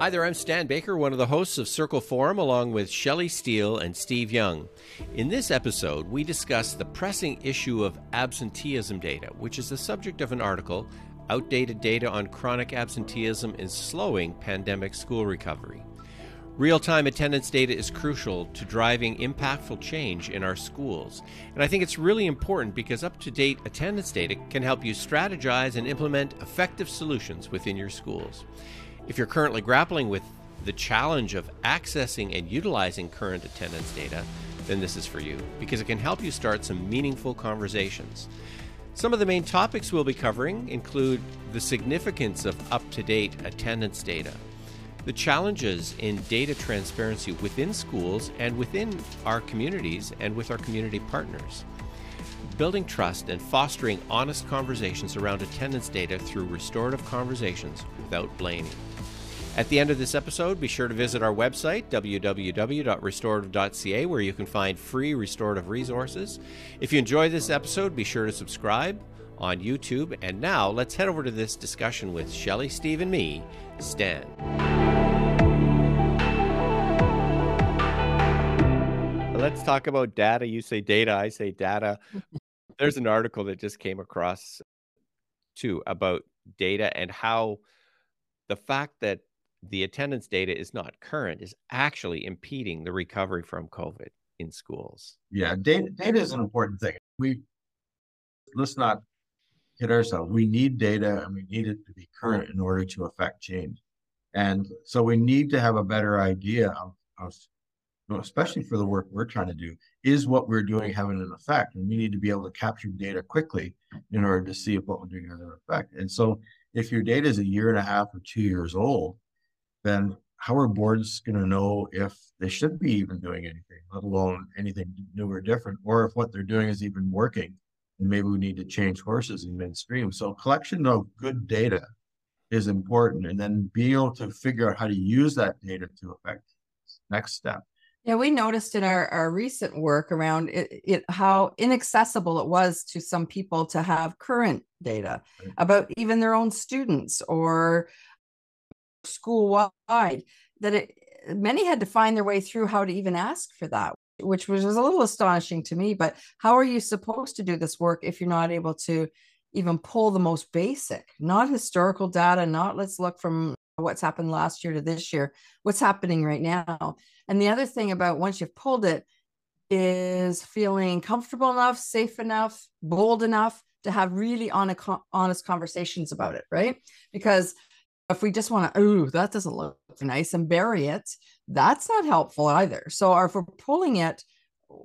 Hi there, I'm Stan Baker, one of the hosts of Circle Forum, along with Shelley Steele and Steve Young. In this episode, we discuss the pressing issue of absenteeism data, which is the subject of an article Outdated Data on Chronic Absenteeism is Slowing Pandemic School Recovery. Real time attendance data is crucial to driving impactful change in our schools. And I think it's really important because up to date attendance data can help you strategize and implement effective solutions within your schools. If you're currently grappling with the challenge of accessing and utilizing current attendance data, then this is for you because it can help you start some meaningful conversations. Some of the main topics we'll be covering include the significance of up to date attendance data, the challenges in data transparency within schools and within our communities and with our community partners, building trust and fostering honest conversations around attendance data through restorative conversations without blaming. At the end of this episode, be sure to visit our website, www.restorative.ca, where you can find free restorative resources. If you enjoy this episode, be sure to subscribe on YouTube. And now let's head over to this discussion with Shelley, Steve, and me, Stan. Let's talk about data. You say data, I say data. There's an article that just came across too about data and how the fact that the attendance data is not current is actually impeding the recovery from COVID in schools. Yeah, data, data is an important thing. We let's not hit ourselves. We need data and we need it to be current in order to affect change. And so we need to have a better idea of, of especially for the work we're trying to do, is what we're doing having an effect? And we need to be able to capture data quickly in order to see if what we're doing has an effect. And so if your data is a year and a half or two years old, then how are boards going to know if they should be even doing anything, let alone anything new or different, or if what they're doing is even working and maybe we need to change horses in midstream. So collection of good data is important and then be able to figure out how to use that data to affect next step. Yeah, we noticed in our, our recent work around it, it how inaccessible it was to some people to have current data about even their own students or school wide that it, many had to find their way through how to even ask for that which was, was a little astonishing to me but how are you supposed to do this work if you're not able to even pull the most basic not historical data not let's look from what's happened last year to this year what's happening right now? And the other thing about once you've pulled it is feeling comfortable enough safe enough bold enough to have really honest conversations about it right? Because if we just want to, ooh, that doesn't look nice and bury it, that's not helpful either. So if we're pulling it,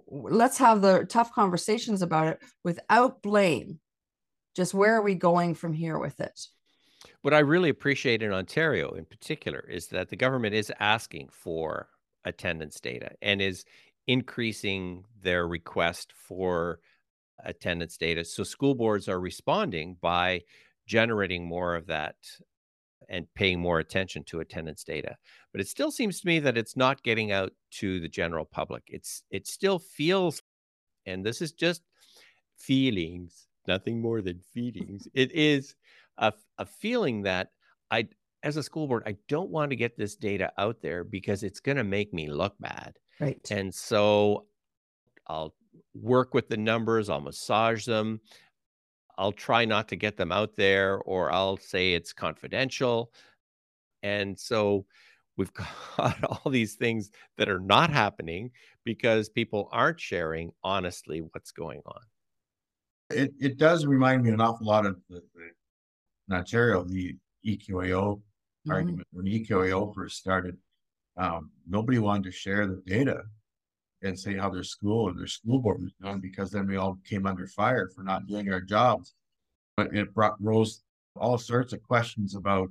let's have the tough conversations about it without blame. Just where are we going from here with it? What I really appreciate in Ontario in particular is that the government is asking for attendance data and is increasing their request for attendance data. So school boards are responding by generating more of that and paying more attention to attendance data. But it still seems to me that it's not getting out to the general public. It's it still feels, and this is just feelings, nothing more than feelings. it is a, a feeling that I, as a school board, I don't want to get this data out there because it's going to make me look bad. Right. And so I'll work with the numbers, I'll massage them, I'll try not to get them out there or I'll say it's confidential. And so we've got all these things that are not happening because people aren't sharing honestly what's going on. It, it does remind me an awful lot of the, the Ontario, the EQAO mm-hmm. argument. When EQAO first started, um, nobody wanted to share the data and say how their school or their school board was doing because then we all came under fire for not doing our jobs. But it brought rose all sorts of questions about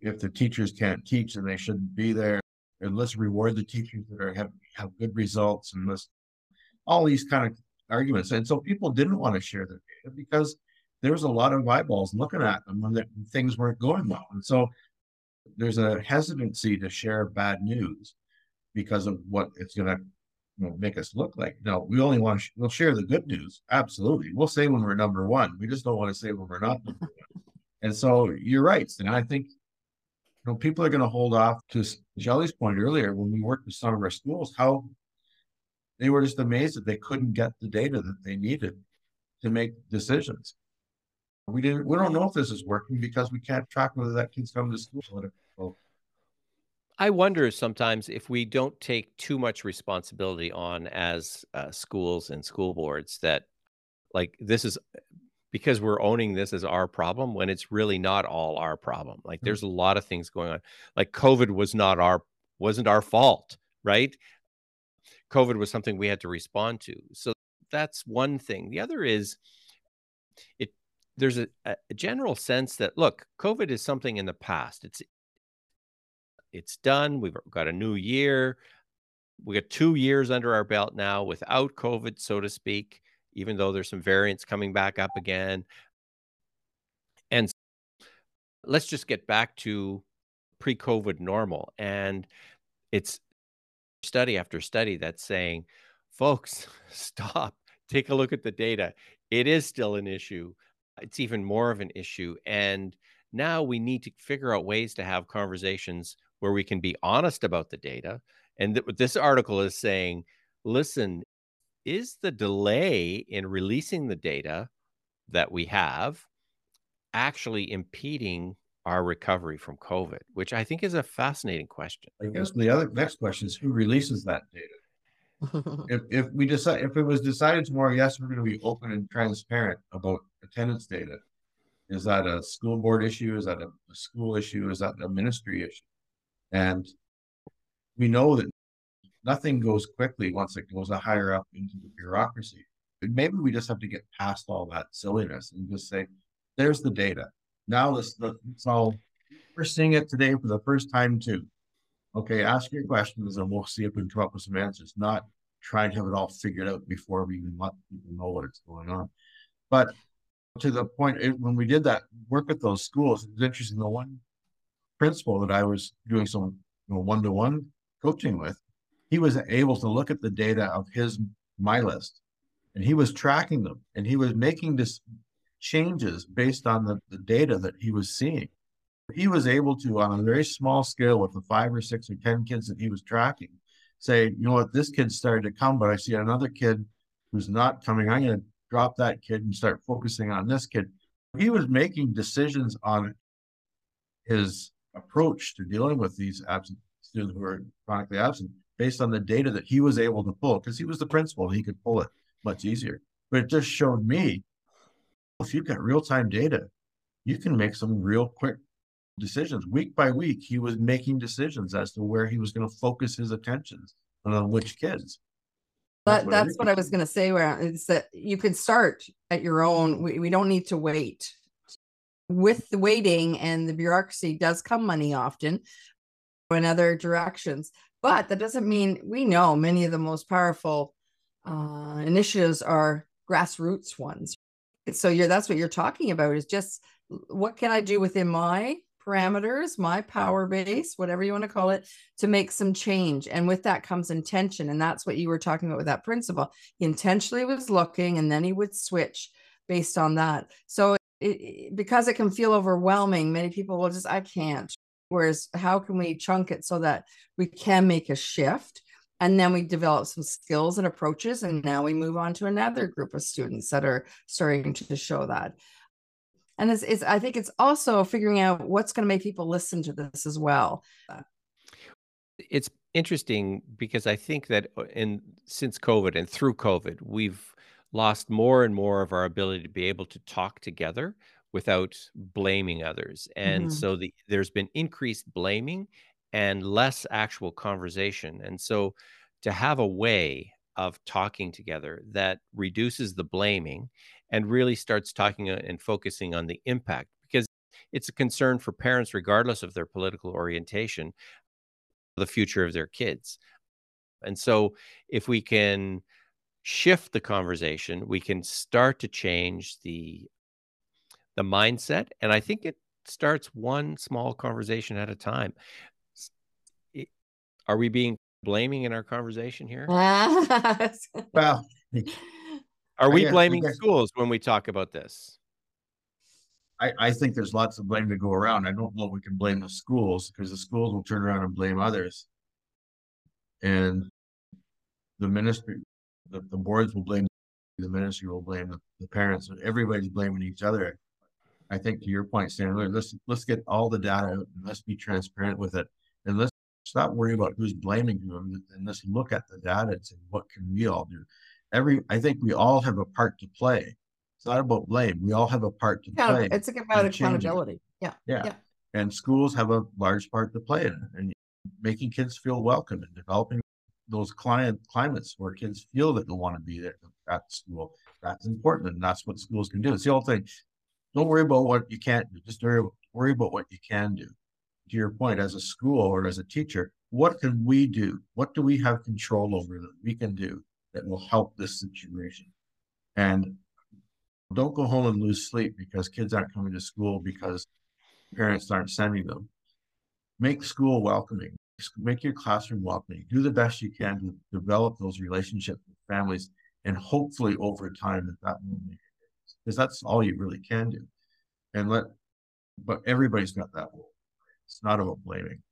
if the teachers can't teach and they shouldn't be there. And let's reward the teachers that are have, have good results and let's all these kind of arguments. And so people didn't want to share their data because there was a lot of eyeballs looking at them when things weren't going well. And so there's a hesitancy to share bad news because of what it's going to you know, make us look like. No, we only want to sh- we'll share the good news. Absolutely, we'll say when we're number one. We just don't want to say when we're not number one. And so you're right, and I think you know, people are going to hold off to Shelley's point earlier when we worked with some of our schools, how they were just amazed that they couldn't get the data that they needed to make decisions. We didn't, we don't know if this is working because we can't track whether that kid's coming to school. I wonder sometimes if we don't take too much responsibility on as uh, schools and school boards that like this is because we're owning this as our problem when it's really not all our problem. Like mm. there's a lot of things going on. Like COVID was not our wasn't our fault, right? COVID was something we had to respond to. So that's one thing. The other is it there's a, a general sense that look, COVID is something in the past. It's it's done. We've got a new year. We got two years under our belt now without COVID, so to speak even though there's some variants coming back up again. And let's just get back to pre COVID normal. And it's study after study that's saying, folks, stop, take a look at the data. It is still an issue. It's even more of an issue. And now we need to figure out ways to have conversations where we can be honest about the data. And th- this article is saying, listen, is the delay in releasing the data that we have actually impeding our recovery from COVID, which I think is a fascinating question. I guess the other next question is who releases that data? if, if we decide if it was decided tomorrow, yes, we're going to be open and transparent about attendance data. Is that a school board issue? Is that a, a school issue? Is that a ministry issue? And we know that nothing goes quickly once it goes higher up into the bureaucracy. But maybe we just have to get past all that silliness and just say, there's the data. Now let's, let's all, we're seeing it today for the first time too. Okay, ask your questions and we'll see if we can come up with some answers, not try and have it all figured out before we even let people know what's going on. But to the point, it, when we did that work with those schools, it's interesting. The one principal that I was doing some one to one coaching with, he was able to look at the data of his my list and he was tracking them and he was making this changes based on the, the data that he was seeing. He was able to on a very small scale with the five or six or ten kids that he was tracking say you know what? This kid started to come but i see another kid who's not coming. I'm going to drop that kid and start focusing on this kid. He was making decisions on his approach to dealing with these absent students who are chronically absent based on the data that he was able to pull because he was the principal he could pull it much easier but it just showed me if you've got real-time data you can make some real quick decisions week by week he was making decisions as to where he was going to focus his attentions and on which kids that's, what, that's what I was going to say. Where it's that you can start at your own. We, we don't need to wait. With the waiting and the bureaucracy does come money often in other directions. But that doesn't mean we know many of the most powerful uh, initiatives are grassroots ones. So you're that's what you're talking about is just what can I do within my parameters, my power base, whatever you want to call it, to make some change. And with that comes intention. And that's what you were talking about with that principal. He intentionally was looking and then he would switch based on that. So it, because it can feel overwhelming, many people will just, I can't. Whereas, how can we chunk it so that we can make a shift? And then we develop some skills and approaches. And now we move on to another group of students that are starting to show that. And it's, it's I think it's also figuring out what's going to make people listen to this as well. It's interesting because I think that uh, in since COVID and through COVID, we've lost more and more of our ability to be able to talk together without blaming others. And mm-hmm. so the, there's been increased blaming and less actual conversation. And so to have a way of talking together that reduces the blaming and really starts talking uh, and focusing on the impact because it's a concern for parents regardless of their political orientation the future of their kids and so if we can shift the conversation we can start to change the the mindset. And I think it starts one small conversation at a time. Are we being blaming in our conversation here? well, are we blaming schools when we talk about this? I, I think there's lots of blame to go around. I don't know if we can blame the schools because the schools will turn around and blame others. And the ministry, the, the boards will blame the ministry will blame the, the parents. Everybody's blaming each other. I think to your point, Stanley, let's let's get all the data out and let's be transparent with it. And let's stop worrying about who's blaming who and let's look at the data and say, what can we all do? Every I think we all have a part to play. It's not about blame. We all have a part to play. It's about accountability. Yeah. yeah. Yeah. And schools have a large part to play in it. And making kids feel welcome and developing those client climates where kids feel that they want to be there at school. That's important, and that's what schools can do. It's the whole thing. Don't worry about what you can't do. Just worry, worry about what you can do. To your point, as a school or as a teacher, what can we do? What do we have control over that we can do that will help this situation? And don't go home and lose sleep because kids aren't coming to school because parents aren't sending them. Make school welcoming make your classroom welcoming. Do the best you can to develop those relationships with families, and hopefully over time that that will make it because that's all you really can do. And let, but everybody's got that role. It's not about blaming.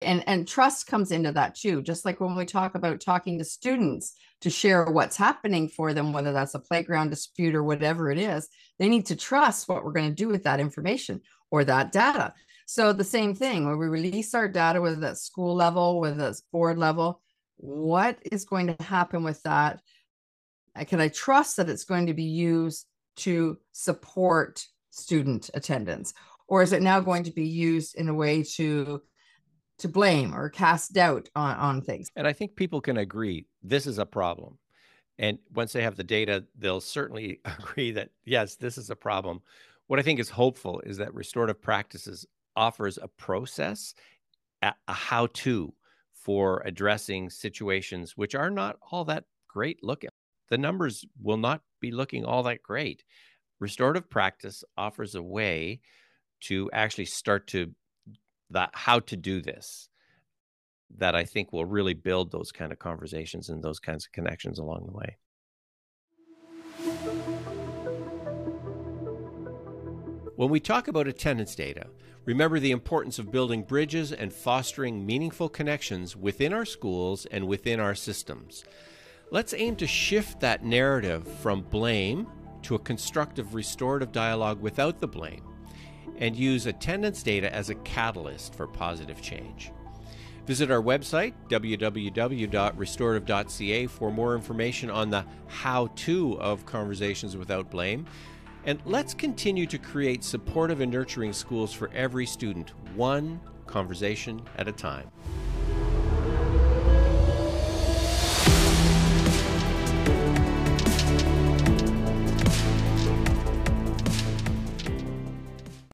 And and trust comes into that too. Just like when we talk about talking to students to share what's happening for them, whether that's a playground dispute or whatever it is, they need to trust what we're going to do with that information or that data. So the same thing when we release our data, whether that's school level, whether that's board level, what is going to happen with that? Uh, can I trust that it's going to be used to support student attendance? Or is it now going to be used in a way to to blame or cast doubt on, on things? And I think people can agree this is a problem. And once they have the data, they'll certainly agree that yes, this is a problem. What I think is hopeful is that restorative practices offers a process, a, a how to for addressing situations which are not all that great looking. The numbers will not be looking all that great. Restorative practice offers a way to actually start to that how to do this that I think will really build those kind of conversations and those kinds of connections along the way. When we talk about attendance data, remember the importance of building bridges and fostering meaningful connections within our schools and within our systems. Let's aim to shift that narrative from blame to a constructive restorative dialogue without the blame and use attendance data as a catalyst for positive change. Visit our website, www.restorative.ca, for more information on the how to of Conversations Without Blame and let's continue to create supportive and nurturing schools for every student, one conversation at a time.